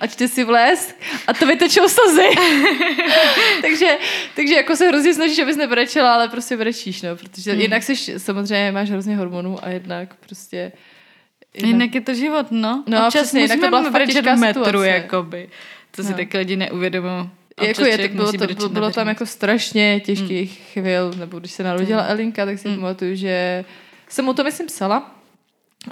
a čte si vles a to vytečou slzy. [laughs] takže, takže jako se hrozně snažíš, abys nebrečela, ale prostě brečíš, no, protože hmm. jinak jsi, samozřejmě máš hrozně hormonů a jednak prostě Jinak, jinak je to život, no. No Občas přesně, jinak to byla fakt těžká metru, situace. jakoby. To si no. tak lidi neuvědomují. Jako je, tak bylo, to, bylo, bylo tam jako strašně těžkých hmm. chvil, nebo když se narodila hmm. Elinka, tak si hmm. pamatuju, že jsem mu to myslím psala,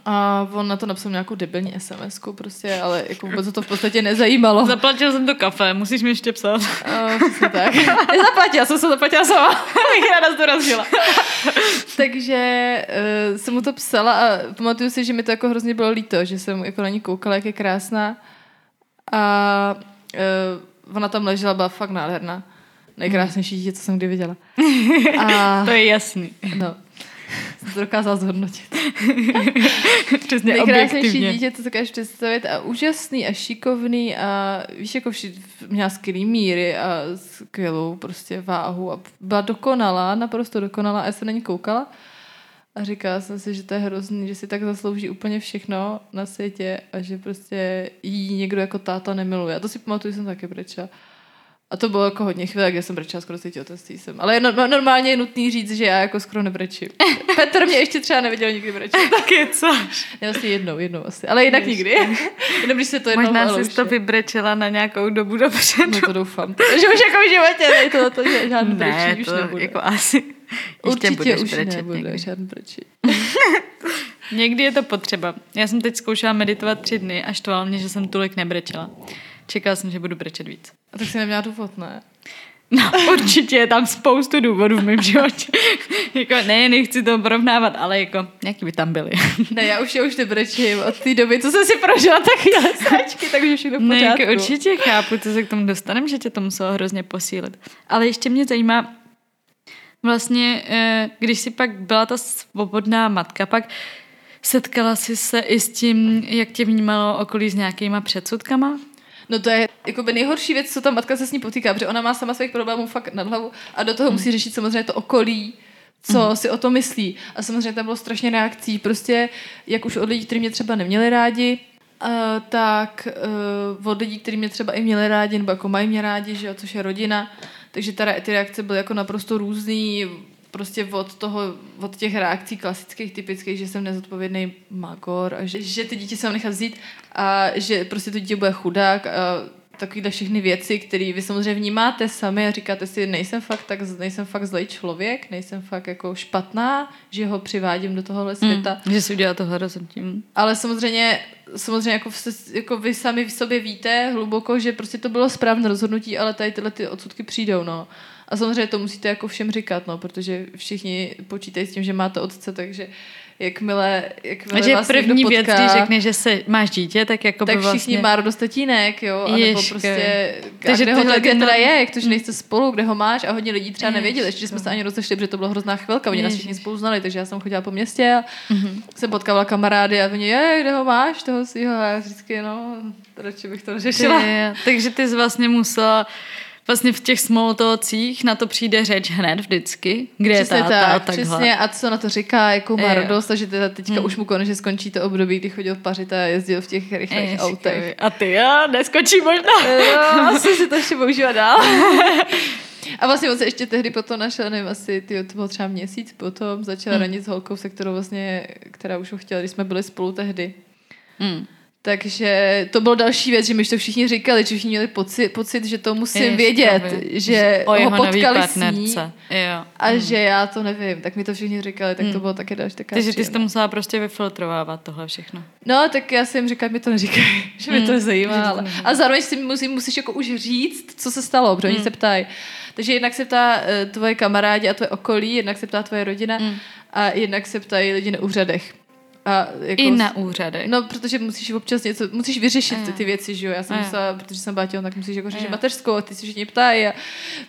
a on na to napsal nějakou debilní sms prostě, ale jako vůbec to v podstatě nezajímalo. Zaplatil jsem to kafe, musíš mi ještě psat. Uh, přesně tak. [laughs] Nezaplatila jsem se zaplatila sama. [laughs] Bych ráda zdorazila. [laughs] Takže uh, jsem mu to psala a pamatuju si, že mi to jako hrozně bylo líto, že jsem jako na ní koukala, jak je krásná. A uh, ona tam ležela, byla fakt nádherná. Nejkrásnější dítě, co jsem kdy viděla. A, to je jasný. No, [laughs] jsem to dokázala zhodnotit. [laughs] Přesně Nejkrásnější dítě, to dokážeš představit a úžasný a šikovný a víš, jako vši, měla skvělý míry a skvělou prostě váhu a byla dokonalá, naprosto dokonalá a já se na ní koukala a říkala jsem si, že to je hrozný, že si tak zaslouží úplně všechno na světě a že prostě jí někdo jako táta nemiluje. A to si pamatuju, že jsem taky brečela. A to bylo jako hodně chvíle, kde jsem brečela skoro těhotenství jsem. Ale je no, no, normálně je nutný říct, že já jako skoro nebrečím. [laughs] Petr mě ještě třeba neviděl nikdy brečet. [laughs] je co? Já asi jednou, jednou asi. Ale jinak Jež. nikdy. [laughs] Jenom když se to jednou Možná jsi to vybrečela na nějakou dobu dobře. No to doufám. že už jako v životě ne, to, to že žádný ne, brečí to už nebude. jako asi ještě Určitě už brečet nebude někdy. žádný někdy je to potřeba. Já jsem teď zkoušela meditovat tři dny a štval mě, že jsem tolik nebrečela. Čekala jsem, že budu brečet víc. A tak si neměla důvod, ne? No, [laughs] určitě je tam spoustu důvodů v mém životě. [laughs] jako, ne, nechci to porovnávat, ale jako, jaký by tam byly. [laughs] ne, já už, já už nebrečím od té doby, co jsem si prožila tak chvíle sáčky, takže všechno v pořádku. Ne, jako určitě chápu, co se k tomu dostaneme, že tě to muselo hrozně posílit. Ale ještě mě zajímá, vlastně, eh, když si pak byla ta svobodná matka, pak setkala jsi se i s tím, jak tě vnímalo okolí s nějakýma předsudkama? No to je jako by nejhorší věc, co ta matka se s ní potýká, protože ona má sama svých problémů fakt nad hlavu a do toho hmm. musí řešit samozřejmě to okolí, co hmm. si o to myslí. A samozřejmě tam bylo strašně reakcí, prostě jak už od lidí, kteří mě třeba neměli rádi, uh, tak uh, od lidí, kteří mě třeba i měli rádi, nebo jako mají mě rádi, že jo, což je rodina. Takže ta, ty reakce byly jako naprosto různý, prostě od toho, od těch reakcí klasických, typických, že jsem nezodpovědný magor a že, že ty děti se mám nechat vzít a že prostě to dítě bude chudák a takovýhle všechny věci, které vy samozřejmě vnímáte sami a říkáte si, nejsem fakt tak, nejsem fakt zlej člověk, nejsem fakt jako špatná, že ho přivádím do tohohle hmm, světa. Mm, že si udělá tohle rozhodnutí. Ale samozřejmě, samozřejmě jako, jako vy sami v sobě víte hluboko, že prostě to bylo správné rozhodnutí, ale tady tyhle ty odsudky přijdou, no. A samozřejmě to musíte jako všem říkat, no, protože všichni počítají s tím, že máte otce, takže jakmile, jakmile že vás první potká, věc, když řekne, že se máš dítě, tak jako tak vlastně... všichni má radost tatínek, jo, a nebo prostě, Takže kde ho to teda je, jak to, že nejste spolu, kde ho máš a hodně lidí třeba nevěděli, ještě, že jsme se ani rozešli, protože to byla hrozná chvilka, oni nás všichni spolu znali, takže já jsem chodila po městě a mm-hmm. jsem potkávala kamarády a oni, je, kde ho máš, toho svého, a já vždycky, no, radši bych to neřešila. takže ty jsi vlastně musela vlastně v těch smoltocích na to přijde řeč hned vždycky, kde přesně je táta tak, a takhle. Přesně a co na to říká, jakou má radost, takže teda teďka hmm. už mu konečně skončí to období, kdy chodil pařit a jezdil v těch rychlých je, autech. A ty, já neskončí možná. Jo, asi si to ještě používá dál. [laughs] A vlastně on se ještě tehdy potom našel, nevím, asi tyjo, to bylo třeba měsíc potom, začal hmm. ranit s holkou, se kterou vlastně, která už ho chtěla, když jsme byli spolu tehdy. Hmm. Takže to bylo další věc, že mi to všichni říkali, že všichni měli pocit, pocit že to musím Jež, vědět, nevím. že o ho potkali s ní jo. a mm. že já to nevím. Tak mi to všichni říkali, tak mm. to bylo taky další taková Takže ty jsi to musela prostě vyfiltrovávat tohle všechno. No, tak já jsem říkala, mi to neříkají, [laughs] že mm. mě to nezajímá. Ale... A zároveň si musí, musíš jako už říct, co se stalo, protože mm. oni se ptají. Takže jednak se ptá uh, tvoje kamarádi a tvoje okolí, jednak se ptá tvoje rodina mm. a jednak se ptají lidi na úřadech. A jako, I na úřady. No, protože musíš občas něco, musíš vyřešit ty, ty věci, že jo. Já jsem musela, protože jsem bátěl, tak musíš jako řešit mateřskou a ty si všichni ptají a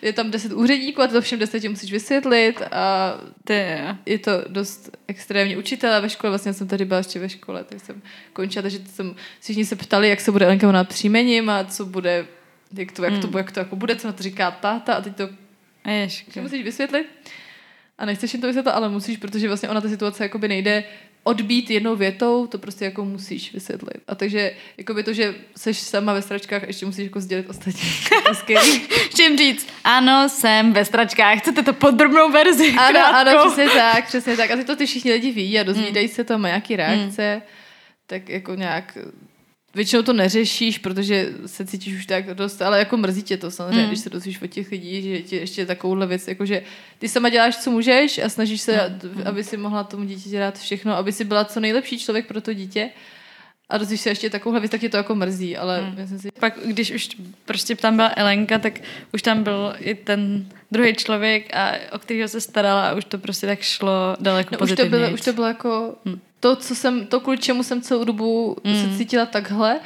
je tam deset úředníků a to všem desetě musíš vysvětlit a ty. je to dost extrémně učitel a ve škole, vlastně jsem tady byla ještě ve škole, tak jsem končila, takže jsem, všichni se ptali, jak se bude Elenka na příjmením a co bude, jak to, jak to, hmm. jak to jako bude, co na to říká táta a teď to Ježky. musíš vysvětlit. A nechceš jim to vysvětlit, ale musíš, protože vlastně ona ta situace jakoby nejde odbít jednou větou, to prostě jako musíš vysvětlit. A takže jako by to, že seš sama ve stračkách, ještě musíš jako sdělit ostatní. [laughs] Čím říct, ano, jsem ve stračkách, chcete to podrobnou verzi? Ano, ano, přesně tak, přesně tak. A ty to ty všichni lidi ví a dozvídají mm. se tam nějaký reakce, mm. tak jako nějak Většinou to neřešíš, protože se cítíš už tak dost, ale jako mrzí tě to samozřejmě, mm. když se dozvíš od těch lidí, že ti ještě takovouhle věc, jakože ty sama děláš, co můžeš a snažíš se, mm. aby si mohla tomu dítě dělat všechno, aby si byla co nejlepší člověk pro to dítě. A dozvíš se ještě takovouhle věc, tak tě to jako mrzí, ale hmm. myslím si... Pak, když už prostě tam byla Elenka, tak už tam byl i ten druhý člověk, a, o kterého se starala a už to prostě tak šlo daleko no, už to bylo, už to bylo jako hmm. To, co jsem, to kvůli čemu jsem celou dobu hmm. se cítila takhle,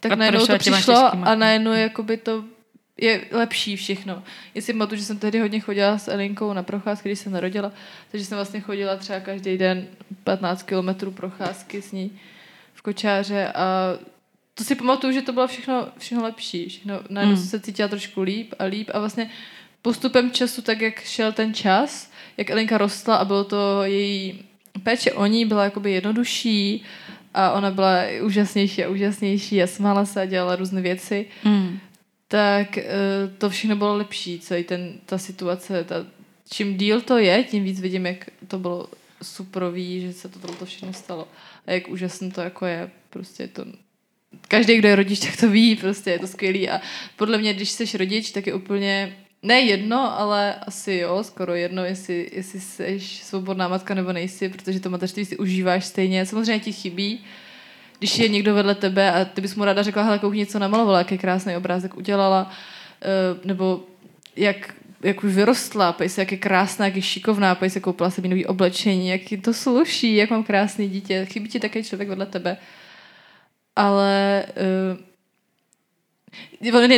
tak a najednou to přišlo a najednou hmm. jakoby to je lepší všechno. Jestli pamatuju, že jsem tehdy hodně chodila s Elinkou na procházky, když se narodila, takže jsem vlastně chodila třeba každý den 15 kilometrů procházky s ní kočáře a to si pamatuju, že to bylo všechno, všechno lepší. Všechno, najednou mm. se cítila trošku líp a líp a vlastně postupem času, tak jak šel ten čas, jak Elinka rostla a bylo to její péče o ní byla jakoby jednodušší a ona byla úžasnější a úžasnější a smála se a dělala různé věci, mm. tak uh, to všechno bylo lepší, celý ten, ta situace, ta, čím díl to je, tím víc vidím, jak to bylo suprový, že se to, to všechno stalo a jak úžasné to jako je. Prostě je to každý, kdo je rodič, [laughs] tak to ví, prostě je to skvělý a podle mě, když jsi rodič, tak je úplně ne jedno, ale asi jo, skoro jedno, jestli, jestli jsi svobodná matka nebo nejsi, protože to mateřství si užíváš stejně. Samozřejmě ti chybí, když je někdo vedle tebe a ty bys mu ráda řekla, hele, koukni, co namalovala, jaký krásný obrázek udělala, eh, nebo jak, jak už vyrostla, pej se, jak je krásná, jak je šikovná, pej se koupila se nový oblečení, jak to sluší, jak mám krásný dítě, chybí ti takový člověk vedle tebe. Ale uh,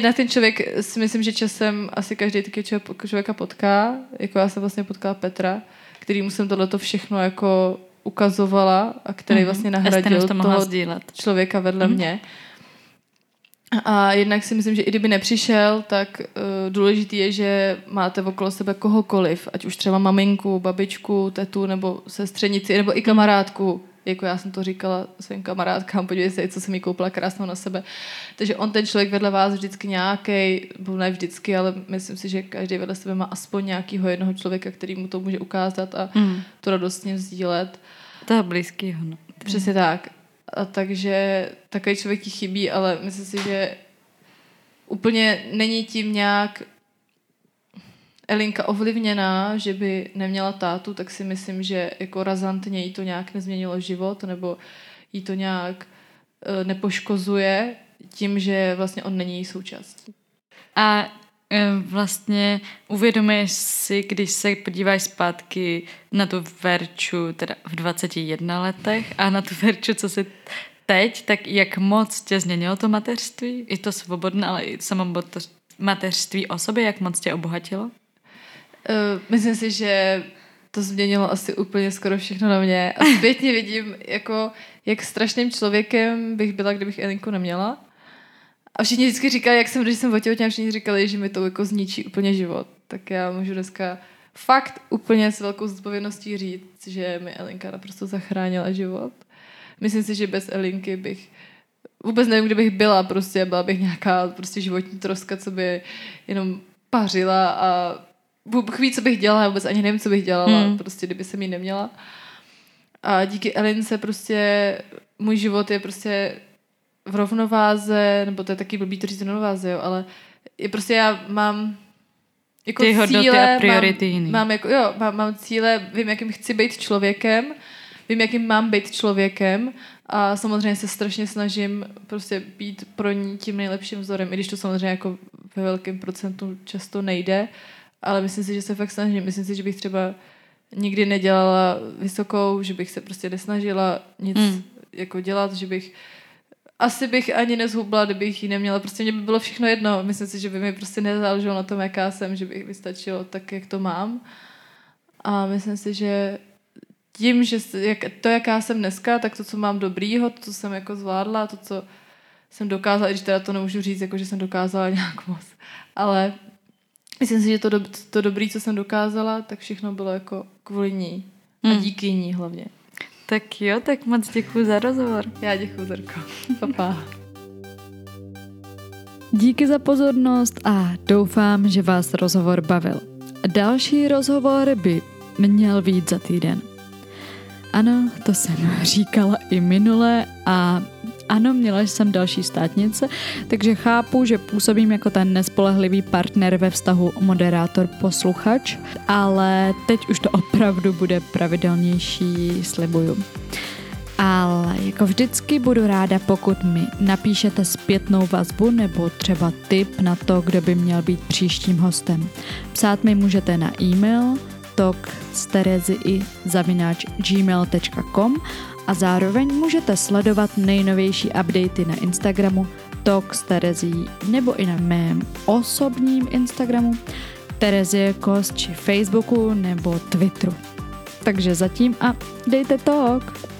na ten člověk si myslím, že časem asi každý taky člověka potká, jako já jsem vlastně potkala Petra, který musím tohleto všechno jako ukazovala a který mm-hmm. vlastně nahradil to toho sdílet. člověka vedle mm-hmm. mě. A jednak si myslím, že i kdyby nepřišel, tak uh, důležitý je, že máte okolo sebe kohokoliv, ať už třeba maminku, babičku, tetu, nebo sestřenici, nebo i kamarádku, jako já jsem to říkala svým kamarádkám, podívej se, co jsem mi koupila krásnou na sebe. Takže on, ten člověk vedle vás vždycky nějaký, ne vždycky, ale myslím si, že každý vedle sebe má aspoň nějakého jednoho člověka, který mu to může ukázat a mm. to radostně vzdílet. To blízkýho. No. Přesně tak. A takže takový člověk ti chybí, ale myslím si, že úplně není tím nějak Elinka ovlivněná, že by neměla tátu, tak si myslím, že jako razantně jí to nějak nezměnilo život, nebo jí to nějak uh, nepoškozuje tím, že vlastně on není její součástí. A e, vlastně uvědomuješ si, když se podíváš zpátky na tu Verču, teda v 21 letech a na tu Verču, co se teď, tak jak moc tě změnilo to mateřství? I to svobodné, ale i samo mateřství o sobě, jak moc tě obohatilo? Uh, myslím si, že to změnilo asi úplně skoro všechno na mě. A [laughs] zpětně vidím, jako, jak strašným člověkem bych byla, kdybych Elinku neměla. A všichni vždycky říkali, jak jsem, když jsem otěhotněla, všichni říkali, že mi to jako zničí úplně život. Tak já můžu dneska fakt úplně s velkou zodpovědností říct, že mi Elinka naprosto zachránila život. Myslím si, že bez Elinky bych vůbec nevím, kde bych byla, prostě byla bych nějaká prostě životní troska, co by jenom pařila a Bůh ví, co bych dělala, vůbec ani nevím, co bych dělala, hmm. prostě kdyby jsem ji neměla. A díky Elince prostě můj život je prostě v rovnováze, nebo to je taky blbý to říct rovnováze, jo, ale je prostě já mám jako Ty hodnoty cíle, a priority mám, jiný. Mám, jako, jo, mám, mám cíle, vím, jakým chci být člověkem, vím, jakým mám být člověkem a samozřejmě se strašně snažím prostě být pro ní tím nejlepším vzorem, i když to samozřejmě jako ve velkém procentu často nejde, ale myslím si, že se fakt snažím. Myslím si, že bych třeba nikdy nedělala vysokou, že bych se prostě nesnažila nic mm. jako dělat, že bych asi bych ani nezhubla, kdybych ji neměla. Prostě mě by bylo všechno jedno. Myslím si, že by mi prostě nezáleželo na tom, jaká jsem, že bych vystačilo tak, jak to mám. A myslím si, že tím, že jak, to, jaká jsem dneska, tak to, co mám dobrýho, to, co jsem jako zvládla, to, co jsem dokázala, když teda to nemůžu říct, jako že jsem dokázala [laughs] nějak moc, ale myslím si, že to, do, to dobré, co jsem dokázala, tak všechno bylo jako kvůli ní. A hmm. díky ní hlavně. Tak jo, tak moc děkuji za rozhovor. Já děkuji, Zrko. Papa. [laughs] Díky za pozornost a doufám, že vás rozhovor bavil. Další rozhovor by měl být za týden. Ano, to jsem říkala i minule a ano, měla jsem další státnice, takže chápu, že působím jako ten nespolehlivý partner ve vztahu moderátor-posluchač, ale teď už to opravdu bude pravidelnější, slibuju. Ale jako vždycky budu ráda, pokud mi napíšete zpětnou vazbu nebo třeba tip na to, kdo by měl být příštím hostem. Psát mi můžete na e-mail talk i zavináč gmail.com a zároveň můžete sledovat nejnovější updaty na Instagramu Talk s Terezí nebo i na mém osobním Instagramu Terezie Kost či Facebooku nebo Twitteru. Takže zatím a dejte talk!